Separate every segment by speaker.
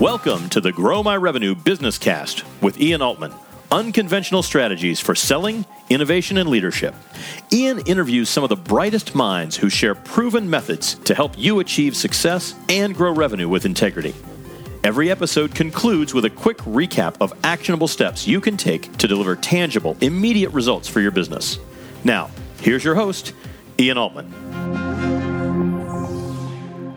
Speaker 1: Welcome to the Grow My Revenue Business Cast with Ian Altman. Unconventional strategies for selling, innovation, and leadership. Ian interviews some of the brightest minds who share proven methods to help you achieve success and grow revenue with integrity. Every episode concludes with a quick recap of actionable steps you can take to deliver tangible, immediate results for your business. Now, here's your host, Ian Altman.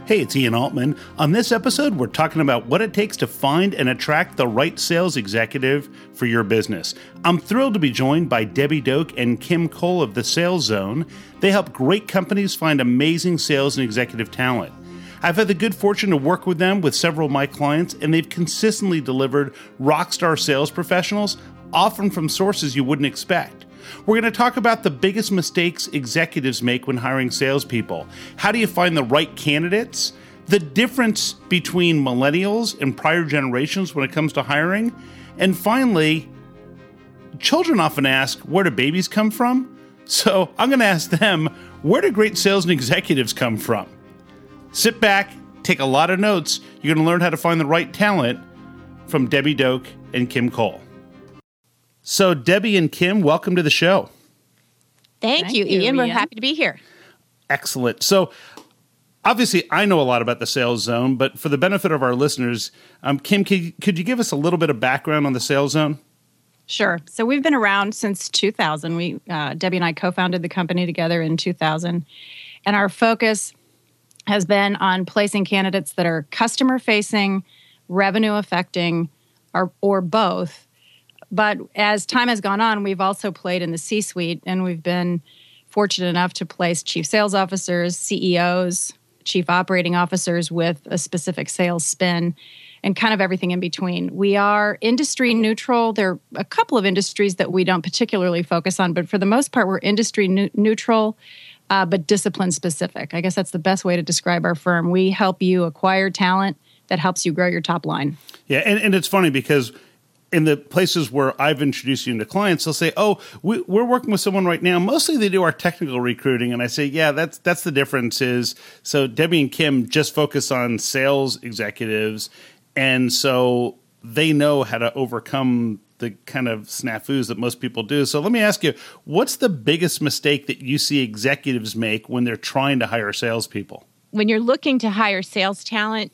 Speaker 2: Hey, it's Ian Altman. On this episode, we're talking about what it takes to find and attract the right sales executive for your business. I'm thrilled to be joined by Debbie Doak and Kim Cole of the Sales Zone. They help great companies find amazing sales and executive talent. I've had the good fortune to work with them with several of my clients, and they've consistently delivered rockstar sales professionals, often from sources you wouldn't expect. We're going to talk about the biggest mistakes executives make when hiring salespeople. How do you find the right candidates? The difference between millennials and prior generations when it comes to hiring. And finally, children often ask, where do babies come from? So I'm going to ask them, where do great sales and executives come from? Sit back, take a lot of notes. You're going to learn how to find the right talent from Debbie Doak and Kim Cole. So, Debbie and Kim, welcome to the show.
Speaker 3: Thank, Thank you, you, Ian. We're happy to be here.
Speaker 2: Excellent. So, obviously, I know a lot about the sales zone, but for the benefit of our listeners, um, Kim, could you, could you give us a little bit of background on the sales zone?
Speaker 4: Sure. So we've been around since 2000. We uh, Debbie and I co-founded the company together in 2000, and our focus has been on placing candidates that are customer facing, revenue affecting, or, or both but as time has gone on, we've also played in the C suite and we've been fortunate enough to place chief sales officers, CEOs, chief operating officers with a specific sales spin and kind of everything in between. We are industry neutral. There are a couple of industries that we don't particularly focus on, but for the most part, we're industry ne- neutral. Uh, but discipline specific. I guess that's the best way to describe our firm. We help you acquire talent that helps you grow your top line.
Speaker 2: Yeah, and, and it's funny because in the places where I've introduced you to clients, they'll say, "Oh, we, are working with someone right now. Mostly they do our technical recruiting." And I say, "Yeah, that's that's the difference. Is so Debbie and Kim just focus on sales executives, and so they know how to overcome the kind of snafus that most people do. So let me ask you, what's the biggest mistake that you see executives make when they're trying to hire salespeople?
Speaker 3: When you're looking to hire sales talent,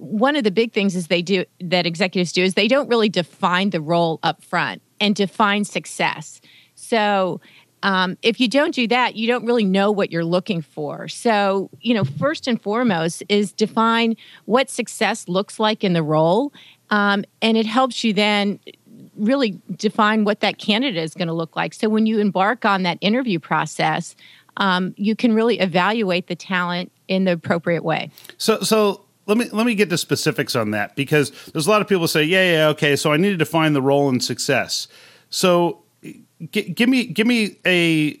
Speaker 3: one of the big things is they do that executives do is they don't really define the role up front and define success. So um, if you don't do that, you don't really know what you're looking for. So, you know, first and foremost is define what success looks like in the role. Um, and it helps you then really define what that candidate is going to look like. So when you embark on that interview process, um, you can really evaluate the talent in the appropriate way.
Speaker 2: So, so let me let me get to specifics on that because there's a lot of people say, yeah, yeah, okay, so I need to define the role and success. So g- give me give me a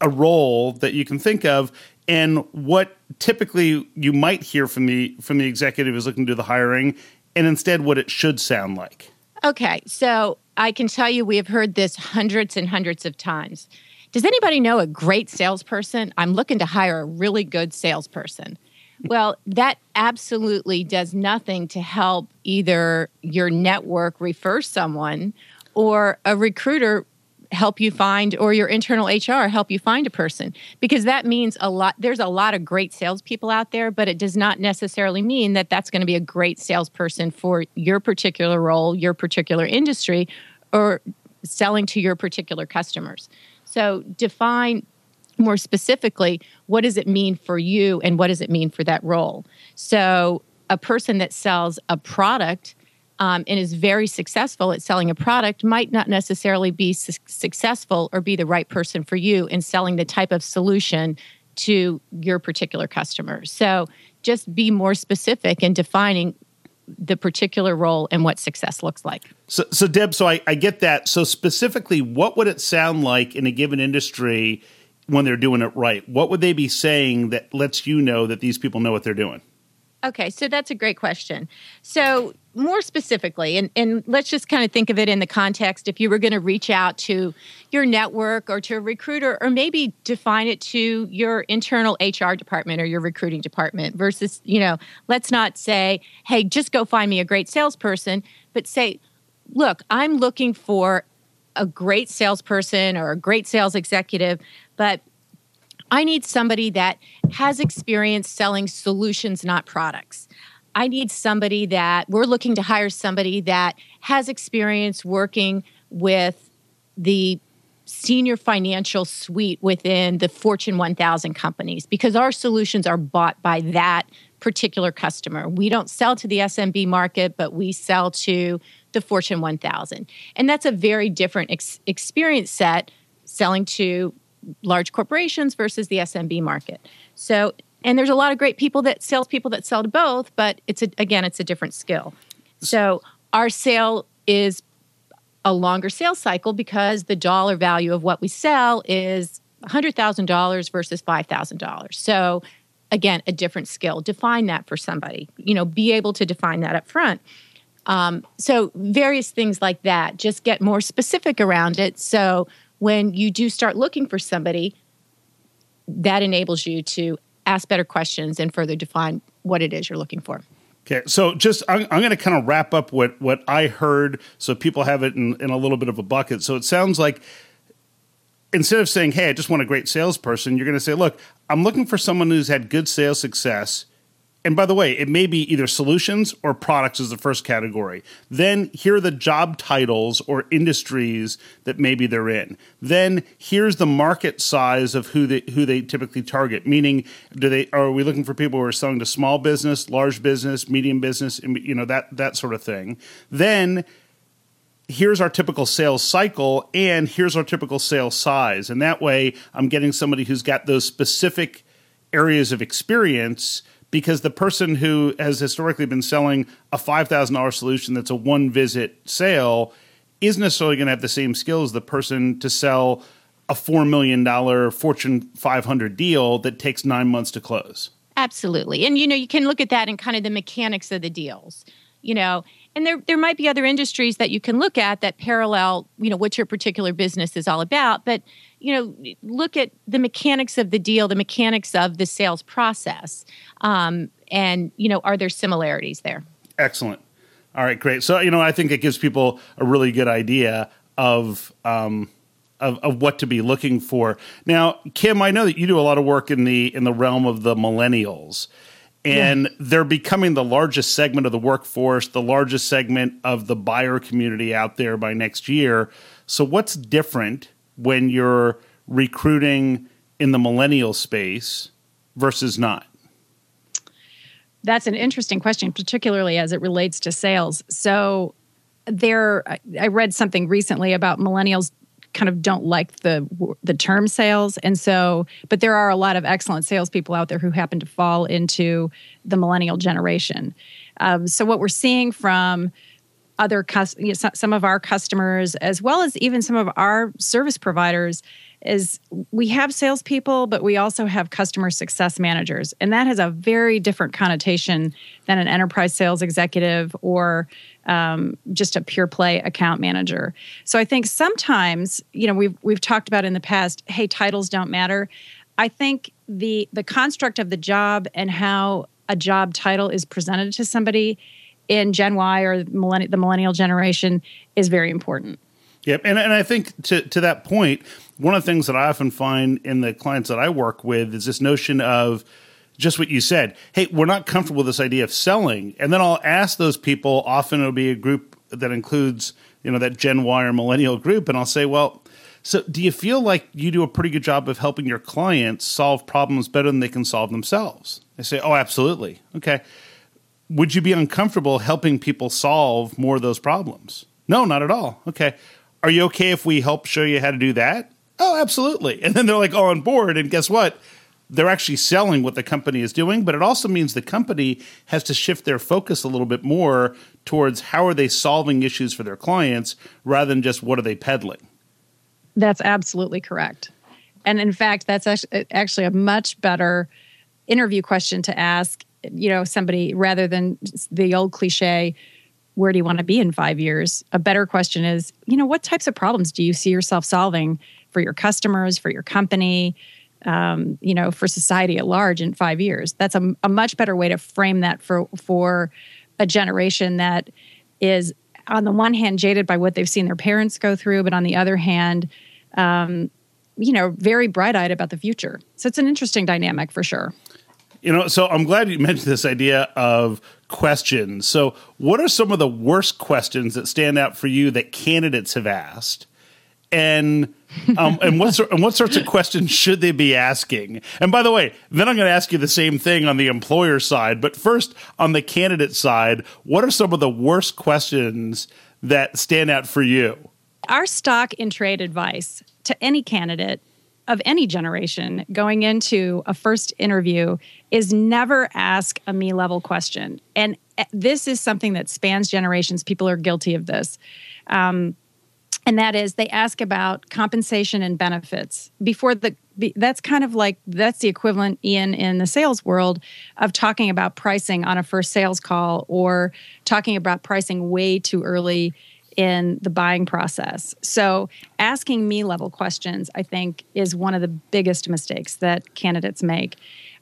Speaker 2: a role that you can think of and what typically you might hear from the from the executive is looking to do the hiring and instead what it should sound like.
Speaker 3: Okay, so I can tell you we have heard this hundreds and hundreds of times. Does anybody know a great salesperson? I'm looking to hire a really good salesperson. Well, that absolutely does nothing to help either your network refer someone or a recruiter help you find or your internal HR help you find a person because that means a lot. There's a lot of great salespeople out there, but it does not necessarily mean that that's going to be a great salesperson for your particular role, your particular industry, or selling to your particular customers. So define more specifically, what does it mean for you and what does it mean for that role? So, a person that sells a product um, and is very successful at selling a product might not necessarily be su- successful or be the right person for you in selling the type of solution to your particular customer. So, just be more specific in defining the particular role and what success looks like.
Speaker 2: So, so Deb, so I, I get that. So, specifically, what would it sound like in a given industry? When they're doing it right? What would they be saying that lets you know that these people know what they're doing?
Speaker 3: Okay, so that's a great question. So more specifically, and, and let's just kind of think of it in the context if you were going to reach out to your network or to a recruiter, or maybe define it to your internal HR department or your recruiting department versus, you know, let's not say, hey, just go find me a great salesperson, but say, look, I'm looking for a great salesperson or a great sales executive, but I need somebody that has experience selling solutions, not products. I need somebody that we're looking to hire somebody that has experience working with the senior financial suite within the Fortune 1000 companies because our solutions are bought by that particular customer. We don't sell to the SMB market, but we sell to the Fortune 1000. And that's a very different ex- experience set selling to large corporations versus the SMB market. So and there's a lot of great people that salespeople that sell to both, but it's a, again, it's a different skill. So our sale is a longer sales cycle because the dollar value of what we sell is $100,000 versus $5,000. So again, a different skill. Define that for somebody. You know, be able to define that up front. Um, so various things like that. Just get more specific around it. So when you do start looking for somebody, that enables you to ask better questions and further define what it is you're looking for.
Speaker 2: Okay, so just I'm, I'm going to kind of wrap up what what I heard, so people have it in, in a little bit of a bucket. So it sounds like instead of saying, "Hey, I just want a great salesperson," you're going to say, "Look, I'm looking for someone who's had good sales success and by the way, it may be either solutions or products as the first category. Then here are the job titles or industries that maybe they're in. Then here's the market size of who they who they typically target. Meaning, do they are we looking for people who are selling to small business, large business, medium business, you know that that sort of thing. Then here's our typical sales cycle and here's our typical sales size. And that way I'm getting somebody who's got those specific areas of experience because the person who has historically been selling a $5,000 solution that's a one visit sale isn't necessarily going to have the same skills as the person to sell a $4 million Fortune 500 deal that takes nine months to close.
Speaker 3: Absolutely. And, you know, you can look at that and kind of the mechanics of the deals, you know, and there, there might be other industries that you can look at that parallel, you know, what your particular business is all about. But you know look at the mechanics of the deal the mechanics of the sales process um, and you know are there similarities there?
Speaker 2: Excellent. All right great. So you know i think it gives people a really good idea of um, of, of what to be looking for. Now kim i know that you do a lot of work in the in the realm of the millennials and yeah. they're becoming the largest segment of the workforce the largest segment of the buyer community out there by next year. So what's different when you're recruiting in the millennial space versus not?
Speaker 4: That's an interesting question, particularly as it relates to sales. So, there, I read something recently about millennials kind of don't like the the term sales, and so, but there are a lot of excellent salespeople out there who happen to fall into the millennial generation. Um, so, what we're seeing from other you know, some of our customers as well as even some of our service providers is we have salespeople, but we also have customer success managers, and that has a very different connotation than an enterprise sales executive or um, just a pure play account manager. So I think sometimes, you know, we've we've talked about in the past, hey, titles don't matter. I think the the construct of the job and how a job title is presented to somebody in Gen Y or the millennial generation is very important.
Speaker 2: Yep, and and I think to to that point, one of the things that I often find in the clients that I work with is this notion of just what you said. Hey, we're not comfortable with this idea of selling, and then I'll ask those people. Often it'll be a group that includes you know that Gen Y or millennial group, and I'll say, well. So, do you feel like you do a pretty good job of helping your clients solve problems better than they can solve themselves? They say, "Oh, absolutely." Okay would you be uncomfortable helping people solve more of those problems? No, not at all. Okay. Are you okay if we help show you how to do that? Oh, absolutely. And then they're like, oh, on board. And guess what? They're actually selling what the company is doing, but it also means the company has to shift their focus a little bit more towards how are they solving issues for their clients rather than just what are they peddling.
Speaker 4: That's absolutely correct. And in fact, that's actually a much better interview question to ask you know somebody rather than the old cliche where do you want to be in five years? A better question is, you know, what types of problems do you see yourself solving for your customers, for your company, um, you know, for society at large in five years? That's a, a much better way to frame that for for a generation that is on the one hand jaded by what they've seen their parents go through, but on the other hand, um, you know, very bright eyed about the future. So it's an interesting dynamic for sure.
Speaker 2: You know, so I'm glad you mentioned this idea of questions. So, what are some of the worst questions that stand out for you that candidates have asked? And um, and what sort, and what sorts of questions should they be asking? And by the way, then I'm going to ask you the same thing on the employer side. But first, on the candidate side, what are some of the worst questions that stand out for you?
Speaker 4: Our stock in trade advice to any candidate of any generation going into a first interview is never ask a me level question. And eh, this is something that spans generations. People are guilty of this. Um, and that is they ask about compensation and benefits before the that's kind of like that's the equivalent ian in the sales world of talking about pricing on a first sales call or talking about pricing way too early in the buying process. So, asking me level questions, I think, is one of the biggest mistakes that candidates make.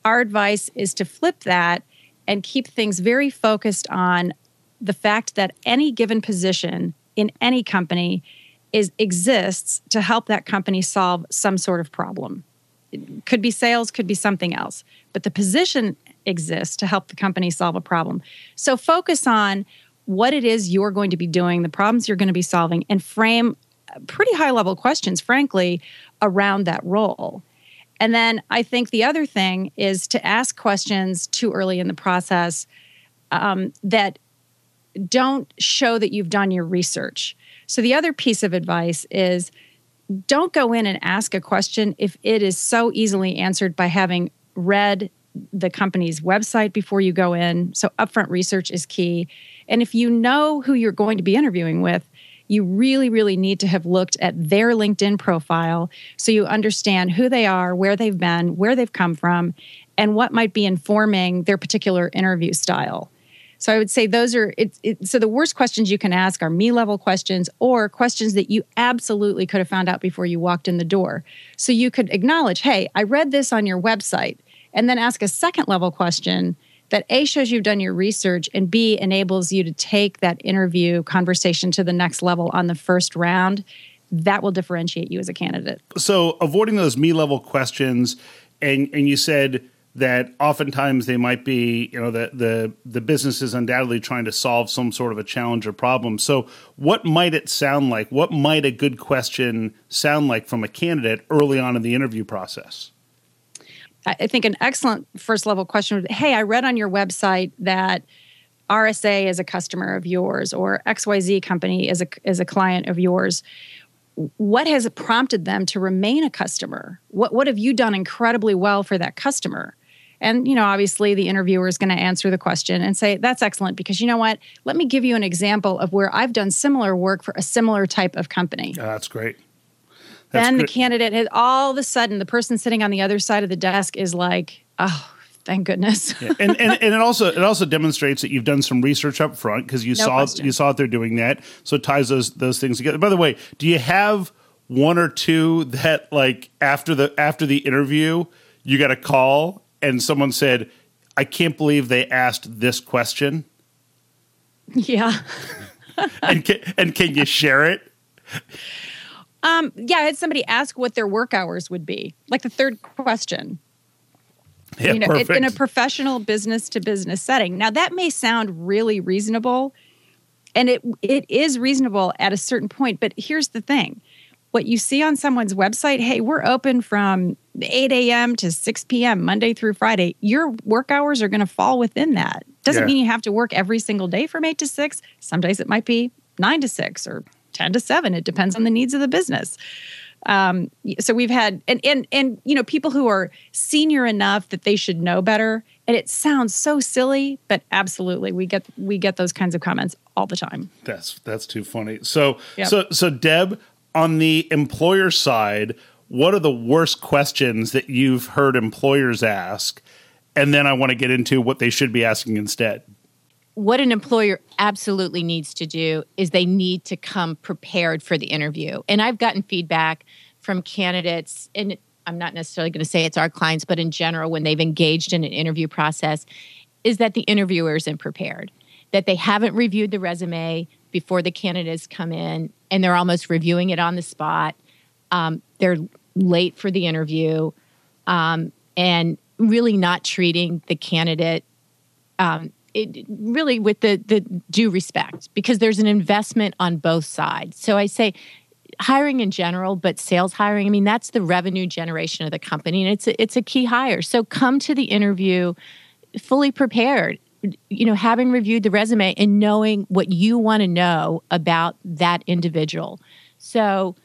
Speaker 4: Our advice is to flip that and keep things very focused on the fact that any given position in any company is exists to help that company solve some sort of problem. It could be sales, could be something else, but the position exists to help the company solve a problem. So focus on what it is you're going to be doing, the problems you're going to be solving, and frame pretty high level questions, frankly, around that role. And then I think the other thing is to ask questions too early in the process um, that don't show that you've done your research. So the other piece of advice is don't go in and ask a question if it is so easily answered by having read the company's website before you go in. So upfront research is key. And if you know who you're going to be interviewing with, you really, really need to have looked at their LinkedIn profile so you understand who they are, where they've been, where they've come from, and what might be informing their particular interview style. So I would say those are it's it, so the worst questions you can ask are me level questions or questions that you absolutely could have found out before you walked in the door. So you could acknowledge, "Hey, I read this on your website." And then ask a second level question that A shows you've done your research and B enables you to take that interview conversation to the next level on the first round. That will differentiate you as a candidate.
Speaker 2: So, avoiding those me level questions, and and you said that oftentimes they might be, you know, the the the business is undoubtedly trying to solve some sort of a challenge or problem. So, what might it sound like? What might a good question sound like from a candidate early on in the interview process?
Speaker 4: I think an excellent first level question would be Hey, I read on your website that RSA is a customer of yours or XYZ company is a, is a client of yours. What has prompted them to remain a customer? What, what have you done incredibly well for that customer? And, you know, obviously the interviewer is going to answer the question and say, that's excellent because you know what? Let me give you an example of where I've done similar work for a similar type of company.
Speaker 2: Oh, that's great.
Speaker 4: That's then the candidate has all of a sudden the person sitting on the other side of the desk is like, oh, thank goodness.
Speaker 2: yeah. and, and and it also it also demonstrates that you've done some research up front because you no saw question. you saw that they're doing that. So it ties those those things together. By the way, do you have one or two that like after the after the interview you got a call and someone said, I can't believe they asked this question?
Speaker 4: Yeah.
Speaker 2: and can, and can you share it?
Speaker 4: Um, yeah, I had somebody ask what their work hours would be, like the third question.
Speaker 2: Yeah,
Speaker 4: you know,
Speaker 2: perfect.
Speaker 4: in a professional business to business setting. Now that may sound really reasonable, and it it is reasonable at a certain point. But here's the thing: what you see on someone's website, hey, we're open from 8 a.m. to 6 p.m. Monday through Friday. Your work hours are going to fall within that. Doesn't yeah. mean you have to work every single day from 8 to 6. Some days it might be 9 to 6 or 10 to 7 it depends on the needs of the business. Um, so we've had and and and you know people who are senior enough that they should know better. And it sounds so silly but absolutely we get we get those kinds of comments all the time.
Speaker 2: That's that's too funny. So yep. so so deb on the employer side what are the worst questions that you've heard employers ask? And then i want to get into what they should be asking instead
Speaker 3: what an employer absolutely needs to do is they need to come prepared for the interview. And I've gotten feedback from candidates, and I'm not necessarily going to say it's our clients, but in general, when they've engaged in an interview process, is that the interviewer isn't prepared, that they haven't reviewed the resume before the candidates come in, and they're almost reviewing it on the spot. Um, they're late for the interview, um, and really not treating the candidate um, it, really with the the due respect because there's an investment on both sides. So I say hiring in general, but sales hiring, I mean that's the revenue generation of the company and it's a, it's a key hire. So come to the interview fully prepared. You know, having reviewed the resume and knowing what you want to know about that individual. So,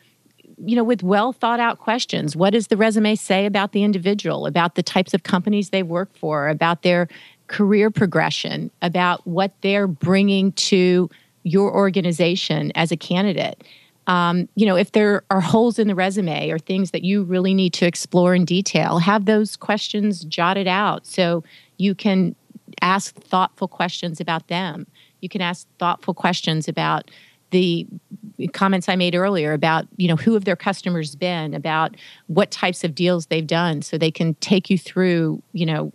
Speaker 3: you know, with well thought out questions, what does the resume say about the individual, about the types of companies they work for, about their career progression, about what they're bringing to your organization as a candidate. Um, you know, if there are holes in the resume or things that you really need to explore in detail, have those questions jotted out so you can ask thoughtful questions about them. You can ask thoughtful questions about the comments I made earlier about, you know, who have their customers been, about what types of deals they've done so they can take you through, you know,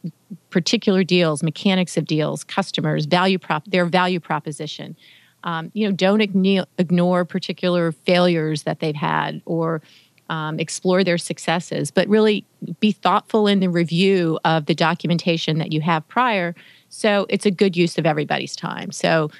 Speaker 3: particular deals, mechanics of deals, customers, value prop, their value proposition. Um, you know, don't ignore, particular failures that they've had or um, explore their successes, but really be thoughtful in the review of the documentation that you have prior. So it's a good use of everybody's time. So,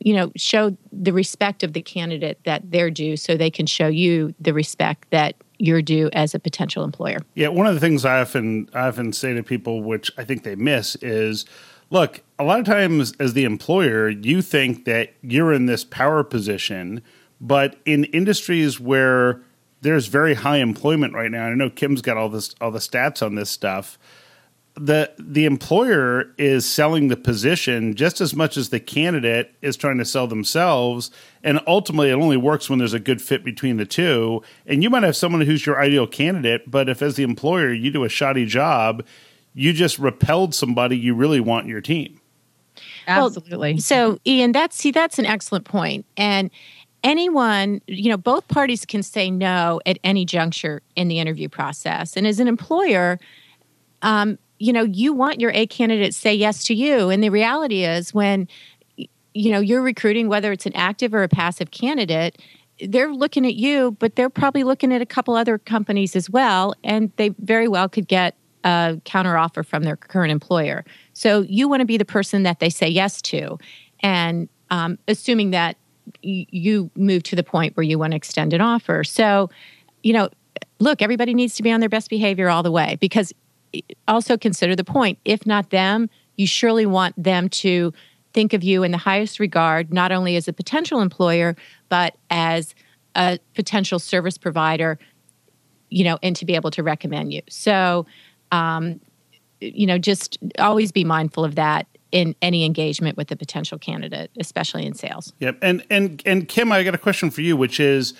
Speaker 3: you know, show the respect of the candidate that they're due so they can show you the respect that you're due as a potential employer.
Speaker 2: Yeah, one of the things I often I often say to people, which I think they miss, is look. A lot of times, as the employer, you think that you're in this power position, but in industries where there's very high employment right now, and I know Kim's got all this all the stats on this stuff the the employer is selling the position just as much as the candidate is trying to sell themselves. And ultimately it only works when there's a good fit between the two. And you might have someone who's your ideal candidate but if as the employer you do a shoddy job you just repelled somebody you really want in your team.
Speaker 4: Absolutely.
Speaker 3: well, so ian that's see that's an excellent point. And anyone, you know, both parties can say no at any juncture in the interview process. And as an employer, um, you know, you want your A candidate say yes to you. And the reality is when, you know, you're recruiting, whether it's an active or a passive candidate, they're looking at you, but they're probably looking at a couple other companies as well. And they very well could get a counteroffer from their current employer. So you want to be the person that they say yes to. And um, assuming that y- you move to the point where you want to extend an offer. So, you know, look, everybody needs to be on their best behavior all the way because also consider the point. If not them, you surely want them to think of you in the highest regard, not only as a potential employer, but as a potential service provider, you know, and to be able to recommend you. So, um, you know, just always be mindful of that in any engagement with a potential candidate, especially in sales.
Speaker 2: Yep. And and and Kim, I got a question for you, which is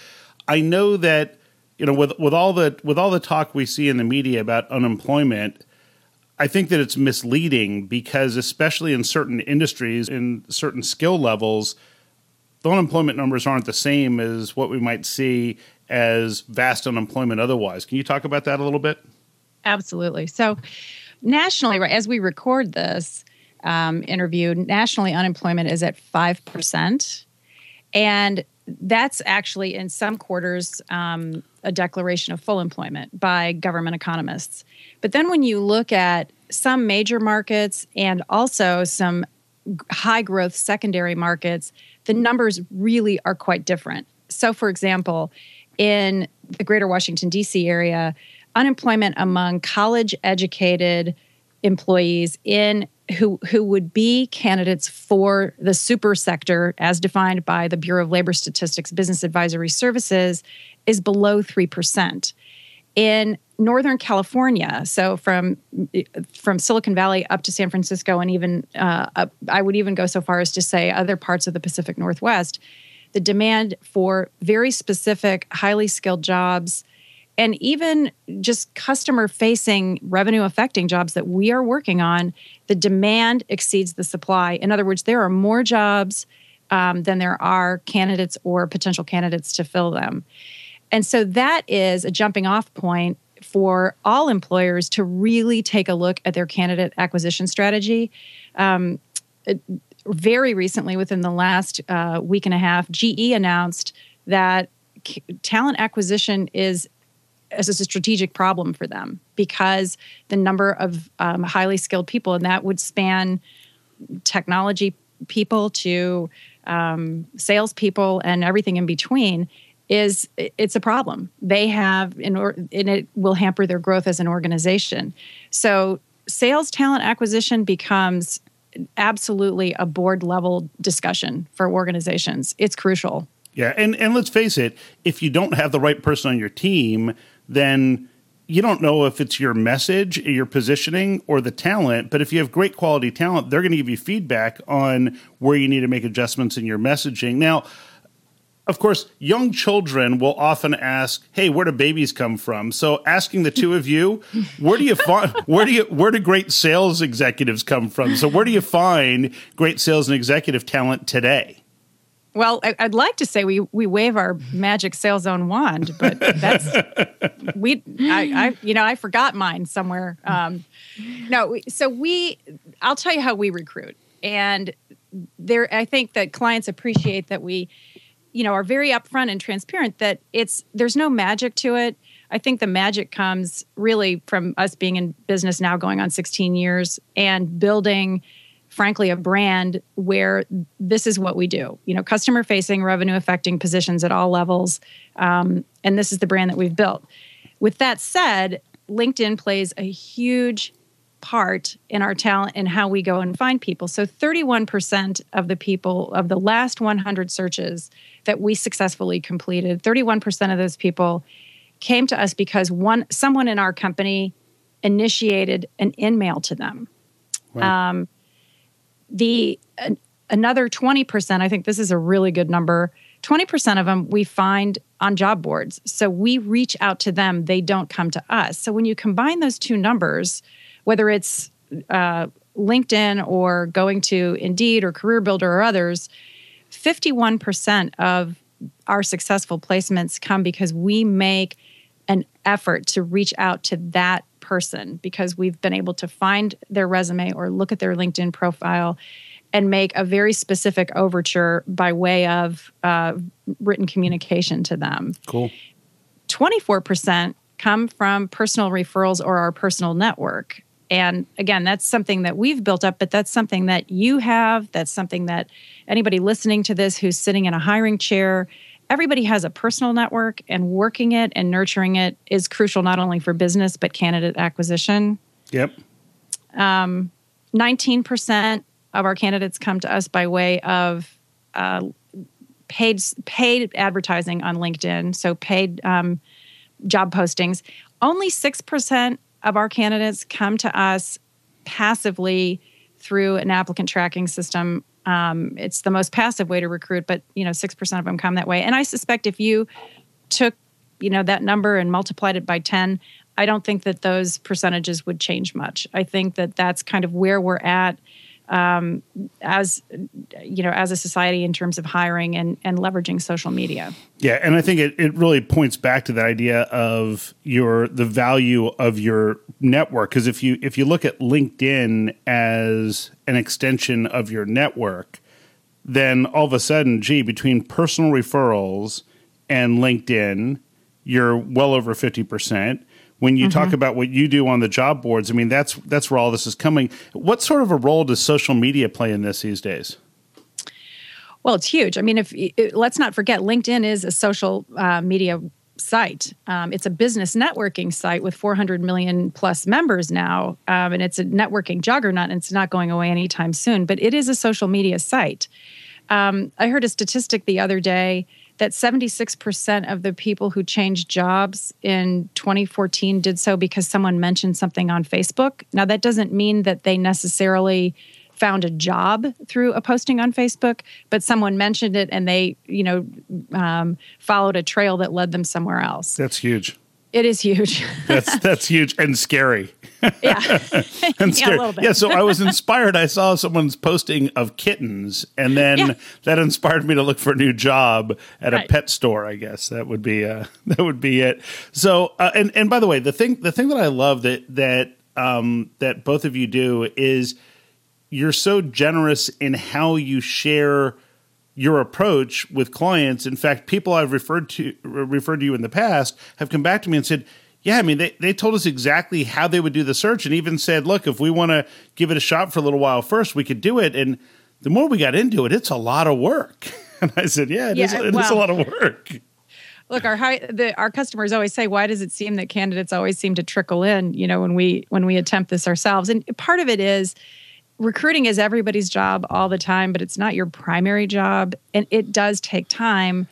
Speaker 2: I know that you know, with with all the with all the talk we see in the media about unemployment, I think that it's misleading because especially in certain industries, in certain skill levels, the unemployment numbers aren't the same as what we might see as vast unemployment otherwise. Can you talk about that a little bit?
Speaker 4: Absolutely. So, nationally, as we record this um, interview, nationally unemployment is at five percent, and that's actually in some quarters um, a declaration of full employment by government economists. But then when you look at some major markets and also some high growth secondary markets, the numbers really are quite different. So, for example, in the greater Washington, D.C. area, unemployment among college educated employees in who who would be candidates for the super sector as defined by the Bureau of Labor Statistics Business Advisory Services is below 3%. In Northern California, so from from Silicon Valley up to San Francisco, and even uh, up, I would even go so far as to say other parts of the Pacific Northwest, the demand for very specific, highly skilled jobs and even just customer facing revenue affecting jobs that we are working on, the demand exceeds the supply. In other words, there are more jobs um, than there are candidates or potential candidates to fill them. And so that is a jumping off point for all employers to really take a look at their candidate acquisition strategy. Um, very recently, within the last uh, week and a half, GE announced that talent acquisition is as a strategic problem for them because the number of um, highly skilled people, and that would span technology people to um, salespeople and everything in between, is it's a problem. They have, in or, and it will hamper their growth as an organization. So, sales talent acquisition becomes absolutely a board level discussion for organizations. It's crucial.
Speaker 2: Yeah, and and let's face it, if you don't have the right person on your team, then you don't know if it's your message, your positioning, or the talent. But if you have great quality talent, they're going to give you feedback on where you need to make adjustments in your messaging. Now, of course, young children will often ask, "Hey, where do babies come from?" So, asking the two of you, where do you find where do you where do great sales executives come from? So, where do you find great sales and executive talent today?
Speaker 4: Well, I'd like to say we we wave our magic sales zone wand, but that's we. I, I, you know I forgot mine somewhere. Um, no, so we. I'll tell you how we recruit, and there. I think that clients appreciate that we, you know, are very upfront and transparent. That it's there's no magic to it. I think the magic comes really from us being in business now, going on 16 years, and building frankly a brand where this is what we do you know customer facing revenue affecting positions at all levels um, and this is the brand that we've built. With that said linkedin plays a huge part in our talent and how we go and find people. So 31% of the people of the last 100 searches that we successfully completed 31% of those people came to us because one someone in our company initiated an in-mail to them. Wow. um, the another 20%, I think this is a really good number. 20% of them we find on job boards. So we reach out to them, they don't come to us. So when you combine those two numbers, whether it's uh, LinkedIn or going to Indeed or Career Builder or others, 51% of our successful placements come because we make an effort to reach out to that person because we've been able to find their resume or look at their LinkedIn profile and make a very specific overture by way of uh, written communication to them.
Speaker 2: Cool.
Speaker 4: 24% come from personal referrals or our personal network. And again, that's something that we've built up, but that's something that you have. That's something that anybody listening to this who's sitting in a hiring chair everybody has a personal network and working it and nurturing it is crucial not only for business but candidate acquisition.
Speaker 2: Yep. Um,
Speaker 4: 19% of our candidates come to us by way of uh, paid paid advertising on linkedin so paid um, job postings. Only 6% of our candidates come to us passively through an applicant tracking system um, it's the most passive way to recruit, but you know, six percent of them come that way. And I suspect if you took you know that number and multiplied it by ten, I don't think that those percentages would change much. I think that that's kind of where we're at um, as you know as a society in terms of hiring and, and leveraging social media.
Speaker 2: Yeah and i think it, it really points back to the idea of your the value of your network because if you if you look at linkedin as an extension of your network then all of a sudden gee between personal referrals and linkedin you're well over 50% when you mm-hmm. talk about what you do on the job boards, I mean that's that's where all this is coming. What sort of a role does social media play in this these days?
Speaker 4: Well, it's huge. I mean, if let's not forget, LinkedIn is a social uh, media site. Um, it's a business networking site with 400 million plus members now, um, and it's a networking juggernaut. And it's not going away anytime soon. But it is a social media site. Um, I heard a statistic the other day that 76% of the people who changed jobs in 2014 did so because someone mentioned something on Facebook. Now, that doesn't mean that they necessarily found a job through a posting on Facebook, but someone mentioned it and they, you know, um, followed a trail that led them somewhere else.
Speaker 2: That's huge.
Speaker 4: It is huge.
Speaker 2: that's that's huge and scary.
Speaker 4: yeah.
Speaker 2: and scary.
Speaker 4: Yeah, a little bit.
Speaker 2: yeah, so I was inspired. I saw someone's posting of kittens, and then
Speaker 4: Yeah.
Speaker 2: that inspired me to look for a new job at a pet store. I guess that would be uh, that would be it. So, uh, and and by the way, the thing the thing that I love that that um, that both of you do is you're so generous in how you share your approach with clients. In fact, people I've referred to referred to you in the past have come back to me and said, "Yeah, I mean, they they told us exactly how they would do the search, and even said, look, if we want to give it a shot for a little while first, we could do it." And the more we got into it, it's a lot of work. And I said, "Yeah, it is.
Speaker 4: Yeah,
Speaker 2: It is a
Speaker 4: well-
Speaker 2: lot of work."
Speaker 4: Look, our high, the, our customers always say, "Why does it seem that candidates always seem to trickle in?" You know, when we when we attempt this ourselves, and part of it is recruiting is everybody's job all the time, but it's not your primary job, and it does take time,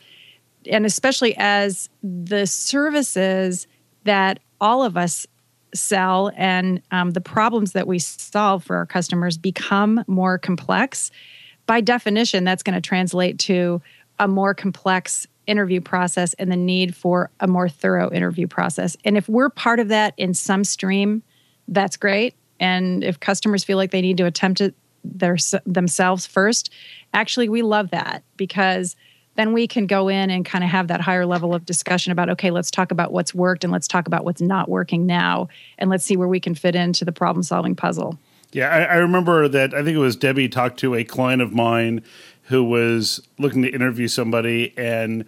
Speaker 4: and especially as the services that all of us sell and um, the problems that we solve for our customers become more complex by definition, that's going to translate to a more complex interview process and the need for a more thorough interview process. And if we're part of that in some stream, that's great. And if customers feel like they need to attempt it their, themselves first, actually, we love that because then we can go in and kind of have that higher level of discussion about okay, let's talk about what's worked and let's talk about what's not working now. And let's see where we can fit into the problem solving puzzle.
Speaker 2: Yeah, I, I remember that. I think it was Debbie talked to a client of mine who was looking to interview somebody, and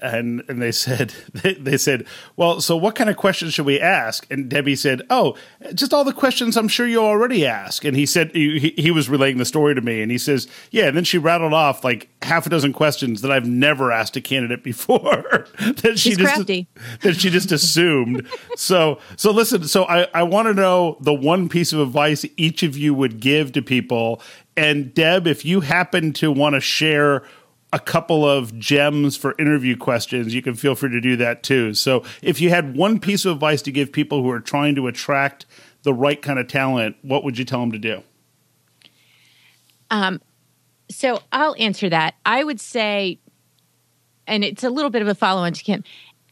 Speaker 2: and and they said they, they said, well, so what kind of questions should we ask? And Debbie said, oh, just all the questions I'm sure you already ask. And he said he, he was relaying the story to me, and he says, yeah. And then she rattled off like half a dozen questions that I've never asked a candidate before that she
Speaker 4: She's
Speaker 2: just
Speaker 4: crafty.
Speaker 2: that she just assumed. so so listen, so I, I want to know the one piece of advice each of you would give to people. And Deb, if you happen to want to share a couple of gems for interview questions, you can feel free to do that too. So if you had one piece of advice to give people who are trying to attract the right kind of talent, what would you tell them to do?
Speaker 3: Um, So I'll answer that. I would say, and it's a little bit of a follow on to Kim,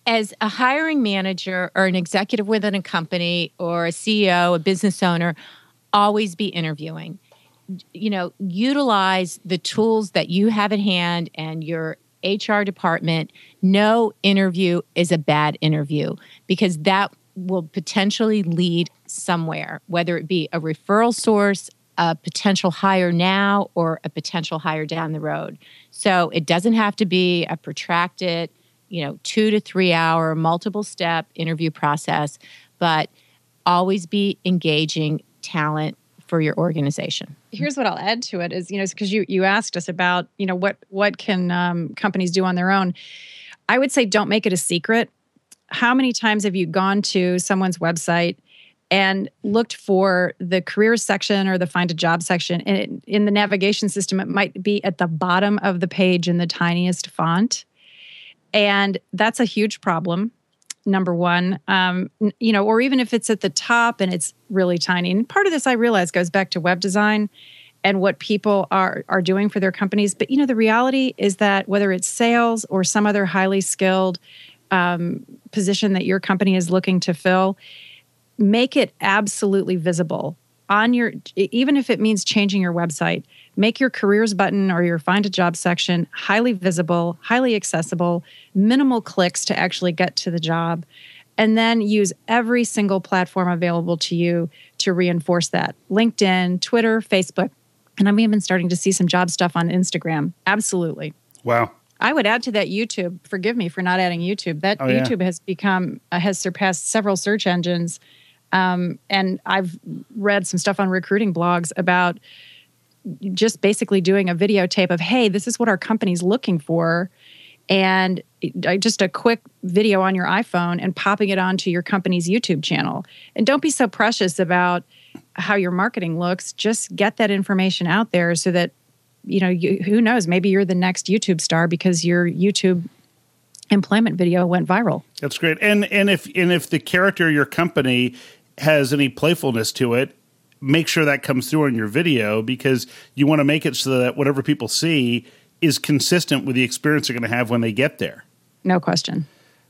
Speaker 3: as a hiring manager or an executive within a company or a CEO, a business owner, always be interviewing. You know, utilize the tools that you have at hand and your HR department. No interview is a bad interview because that will potentially lead somewhere, whether it be a referral source, a potential hire now, or a potential hire down the road. So it doesn't have to be a protracted, you know, two to three hour, multiple step interview process, but always be engaging talent for your organization.
Speaker 4: here's what I'll add to it is you know because you you asked us about you know what what can um, companies do on their own. I would say don't make it a secret. How many times have you gone to someone's website and looked for the careers section or the find a job section and it, in the navigation system it might be at the bottom of the page in the tiniest font and that's a huge problem number one. Um, you know or even if it's at the top and it's really tiny. And part of this i realize goes back to web design and what people are are doing for their companies. But you know the reality is that whether it's sales or some other highly skilled um, position that your company is looking to fill make it absolutely visible on your even if it means changing your website make your careers button or your find a job section highly visible highly accessible minimal clicks to actually get to the job and then use every single platform available to you to reinforce that linkedin twitter facebook and i'm even starting to see some job stuff on instagram absolutely
Speaker 2: Wow.
Speaker 4: I would add to that YouTube. Forgive me for not adding YouTube. That
Speaker 2: Oh, yeah.
Speaker 4: YouTube has become uh, has surpassed several search engines, um, and I've read some stuff on recruiting blogs about just basically doing a videotape of, hey, this is what our company's looking for, and just a quick video on your iPhone and popping it onto your company's YouTube channel. And don't be so precious about how your marketing looks. Just get that information out there so that you know, you, who knows? Maybe you're the next YouTube star because your YouTube employment video went viral.
Speaker 2: That's great. And and if and if the character of your company has any playfulness to it, make sure that comes through on your video because you want to make it so that whatever people see is consistent with the experience they're going to have when they get there.
Speaker 4: No question.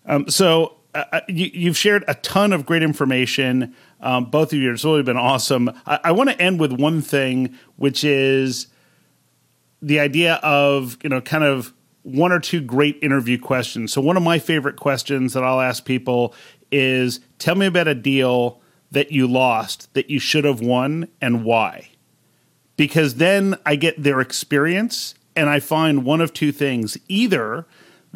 Speaker 2: Um, so uh, you, have shared a ton of great information. Um, both of you, it's really been awesome. I, I want to end with one thing, which is the idea of you know kind of one or two great interview questions. So one of my favorite questions that I'll ask people is, "Tell me about a deal that you lost that you should have won and why." Because then I get their experience and I find one of two things: either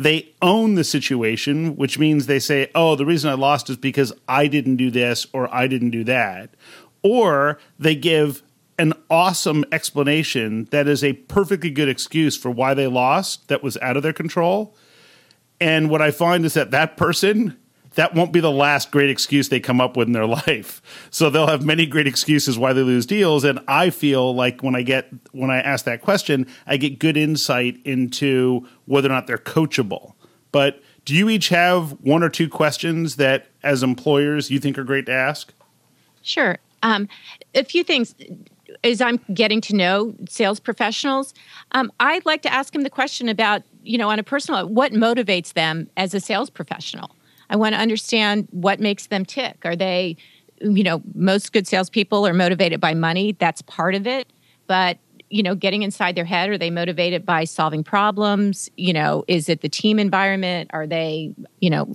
Speaker 2: they own the situation, which means they say, oh, the reason I lost is because I didn't do this or I didn't do that. Or they give an awesome explanation that is a perfectly good excuse for why they lost that was out of their control. And what I find is that that person that won't be the last great excuse they come up with in their life. So they'll have many great excuses why they lose deals. And I feel like when I get when I ask that question, I get good insight into whether or not they're coachable. But do you each have one or two questions that as employers you think are great to ask?
Speaker 3: Sure. Um, a few things as I'm getting to know sales professionals, um, I'd like to ask them the question about, you know, on a personal, what motivates them as a sales professional? I want to understand what makes them tick. Are they, you know, most good salespeople are motivated by money. That's part of it. But, you know, getting inside their head, are they motivated by solving problems? You know, is it the team environment? Are they, you know,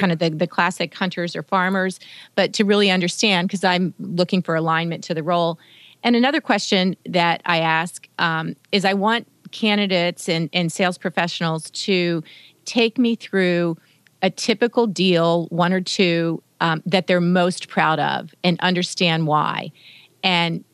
Speaker 3: kind of the, the classic hunters or farmers? But to really understand, because I'm looking for alignment to the role. And another question that I ask um, is I want candidates and, and sales professionals to take me through a typical deal, one or two, um, that they're most proud of and understand why. And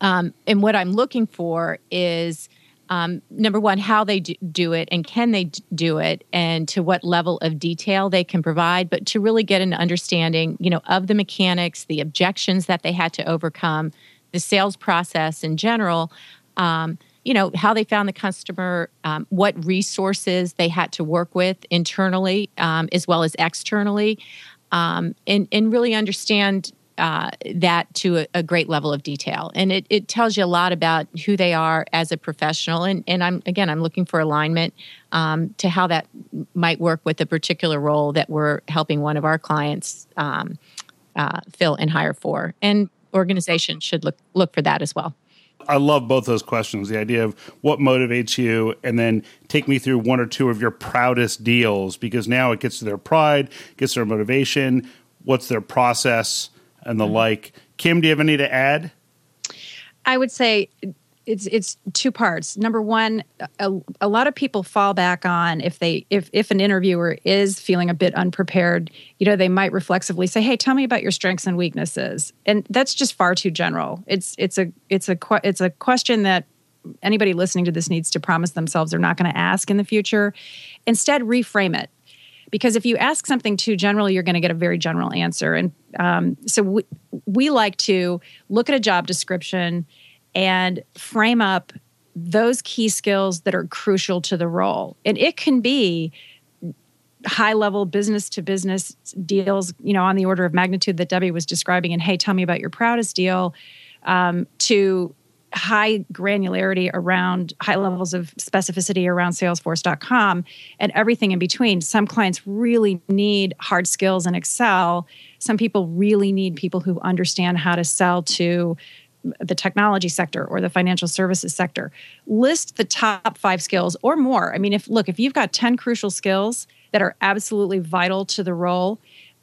Speaker 3: um, and what I'm looking for is um, number one, how they do it and can they do it, and to what level of detail they can provide. But to really get an understanding, you know, of the mechanics, the objections that they had to overcome, the sales process in general. Um, you know how they found the customer um, what resources they had to work with internally um, as well as externally um, and, and really understand uh, that to a, a, great level of detail. And it, it tells you a lot about who they are as a professional. And, and i'm again i'm looking for alignment um, to how that might work with a particular role that we're helping one of our clients um, uh, fill and hire for. And organizations should look look for that as well
Speaker 2: I love both those questions. The idea of what motivates you, and then take me through one or two of your proudest deals because now it gets to their pride, gets their motivation, what's their process, and the mm-hmm. like. Kim, do you have any to add?
Speaker 4: I would say it's it's two parts. Number one, a, a, lot of people fall back on if they if if an interviewer is feeling a bit unprepared, you know, they might reflexively say, "Hey, tell me about your strengths and weaknesses," and that's just far too general. It's it's a it's a it's a question that anybody listening to this needs to promise themselves they're not going to ask in the future. Instead, reframe it. Because if you ask something too general, you're going to get a very general answer. And um, so we, we like to look at a job description and frame up those key skills that are crucial to the role. And it can be high level business to business deals, you know, on the order of magnitude that Debbie was describing. And hey, tell me about your proudest deal, um, to high granularity around high levels of specificity around salesforce.com and everything in between. Some clients really need hard skills in Excel. Some people really need people who understand how to sell to the technology sector or the financial services sector. List the top five skills or more. I mean, if look, if you've got 10 crucial skills that are absolutely vital to the role,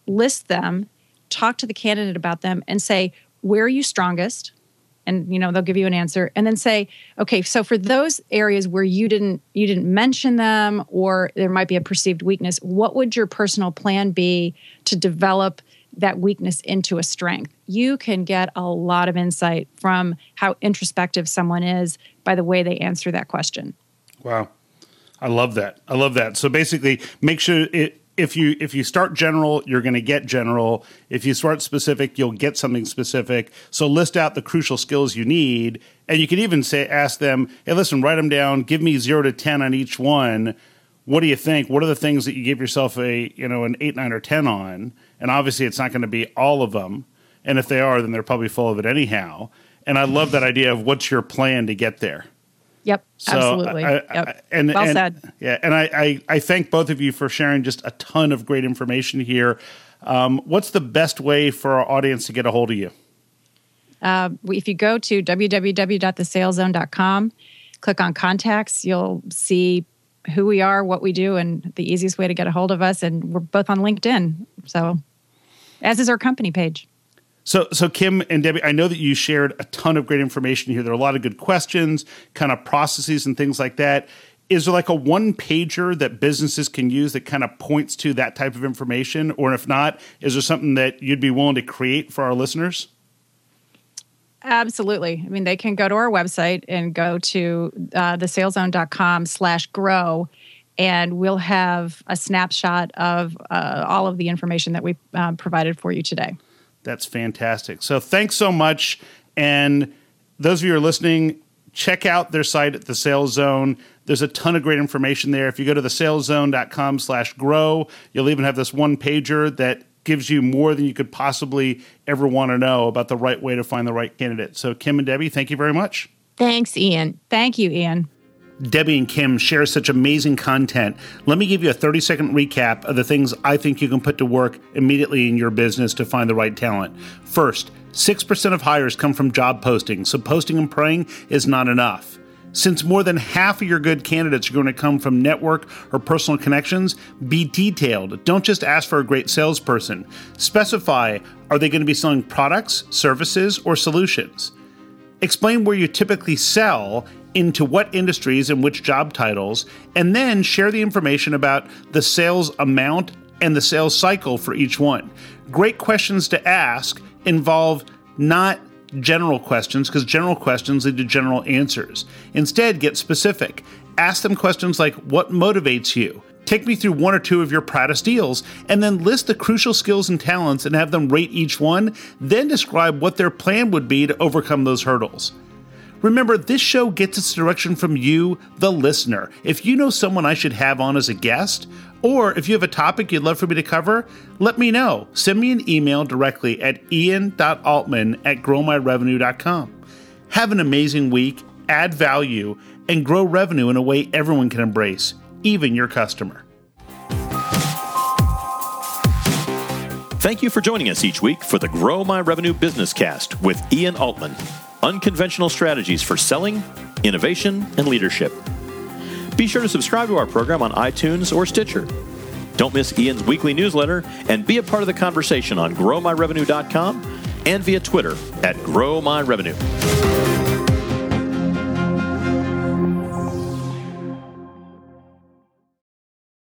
Speaker 4: list them, talk to the candidate about them, and say, where are you strongest? And you know they'll give you an answer, and then say, okay, so for those areas where you didn't you didn't mention them, or there might be a perceived weakness, what would your personal plan be to develop that weakness into a strength. You can get a lot of insight from how introspective someone is by the way they answer that question.
Speaker 2: Wow. I love that. I love that. So basically, make sure it, if you if you start general, you're going to get general. If you start specific, you'll get something specific. So list out the crucial skills you need, and you can even say ask them, "Hey, listen, write them down. Give me zero to ten on each one. What do you think? What are the things that you give yourself a you know an eight, nine, or ten on?" And obviously, it's not going to be all of them. And if they are, then they're probably full of it anyhow. And I love that idea of what's your plan to get there.
Speaker 3: Yep, so absolutely. I, I,
Speaker 4: yep. and, well
Speaker 2: and,
Speaker 4: said.
Speaker 2: Yeah, and I, I, I, thank both of you for sharing just a ton of great information here. Um, what's the best way for our audience to get a hold of you?
Speaker 4: Uh, if you go to www.thesaleszone.com, click on contacts, you'll see who we are, what we do, and the easiest way to get a hold of us. And we're both on LinkedIn. So, as is our company page.
Speaker 2: So, so Kim and Debbie, I know that you shared a ton of great information here. There are a lot of good questions, kind of processes and things like that. Is there like a one pager that businesses can use that kind of points to that type of information? Or if not, is there something that you'd be willing to create for our listeners?
Speaker 4: Absolutely. I mean, they can go to our website and go to uh, thesaleszone.com slash grow, and we'll have a snapshot of uh, all of the information that we uh, provided for you today.
Speaker 2: That's fantastic. So thanks so much. And those of you who are listening, check out their site at the Sales Zone. There's a ton of great information there. If you go to thesaleszone.com slash grow, you'll even have this one pager that gives you more than you could possibly ever want to know about the right way to find the right candidate. So, Kim and Debbie, thank you very much.
Speaker 3: Thanks, Ian.
Speaker 4: Thank you, Ian.
Speaker 2: Debbie and Kim share such amazing content. Let me give you a 30 second recap of the things I think you can put to work immediately in your business to find the right talent. First, 6% of hires come from job postings, so posting and praying is not enough. Since more than half of your good candidates are going to come from network or personal connections, be detailed. Don't just ask for a great salesperson. Specify are they going to be selling products, services, or solutions? Explain where you typically sell, into what industries and which job titles, and then share the information about the sales amount and the sales cycle for each one. Great questions to ask involve not general questions because general questions lead to general answers. Instead, get specific. Ask them questions like What motivates you? Take me through one or two of your proudest deals, and then list the crucial skills and talents and have them rate each one, then describe what their plan would be to overcome those hurdles. Remember, this show gets its direction from you, the listener. If you know someone I should have on as a guest, or if you have a topic you'd love for me to cover, let me know. Send me an email directly at ian.altman at growmyrevenue.com. Have an amazing week, add value, and grow revenue in a way everyone can embrace, even your customer.
Speaker 1: Thank you for joining us each week for the Grow My Revenue Business Cast with Ian Altman. Unconventional strategies for selling, innovation, and leadership. Be sure to subscribe to our program on iTunes or Stitcher. Don't miss Ian's weekly newsletter and be a part of the conversation on growmyrevenue.com and via Twitter at growmyrevenue.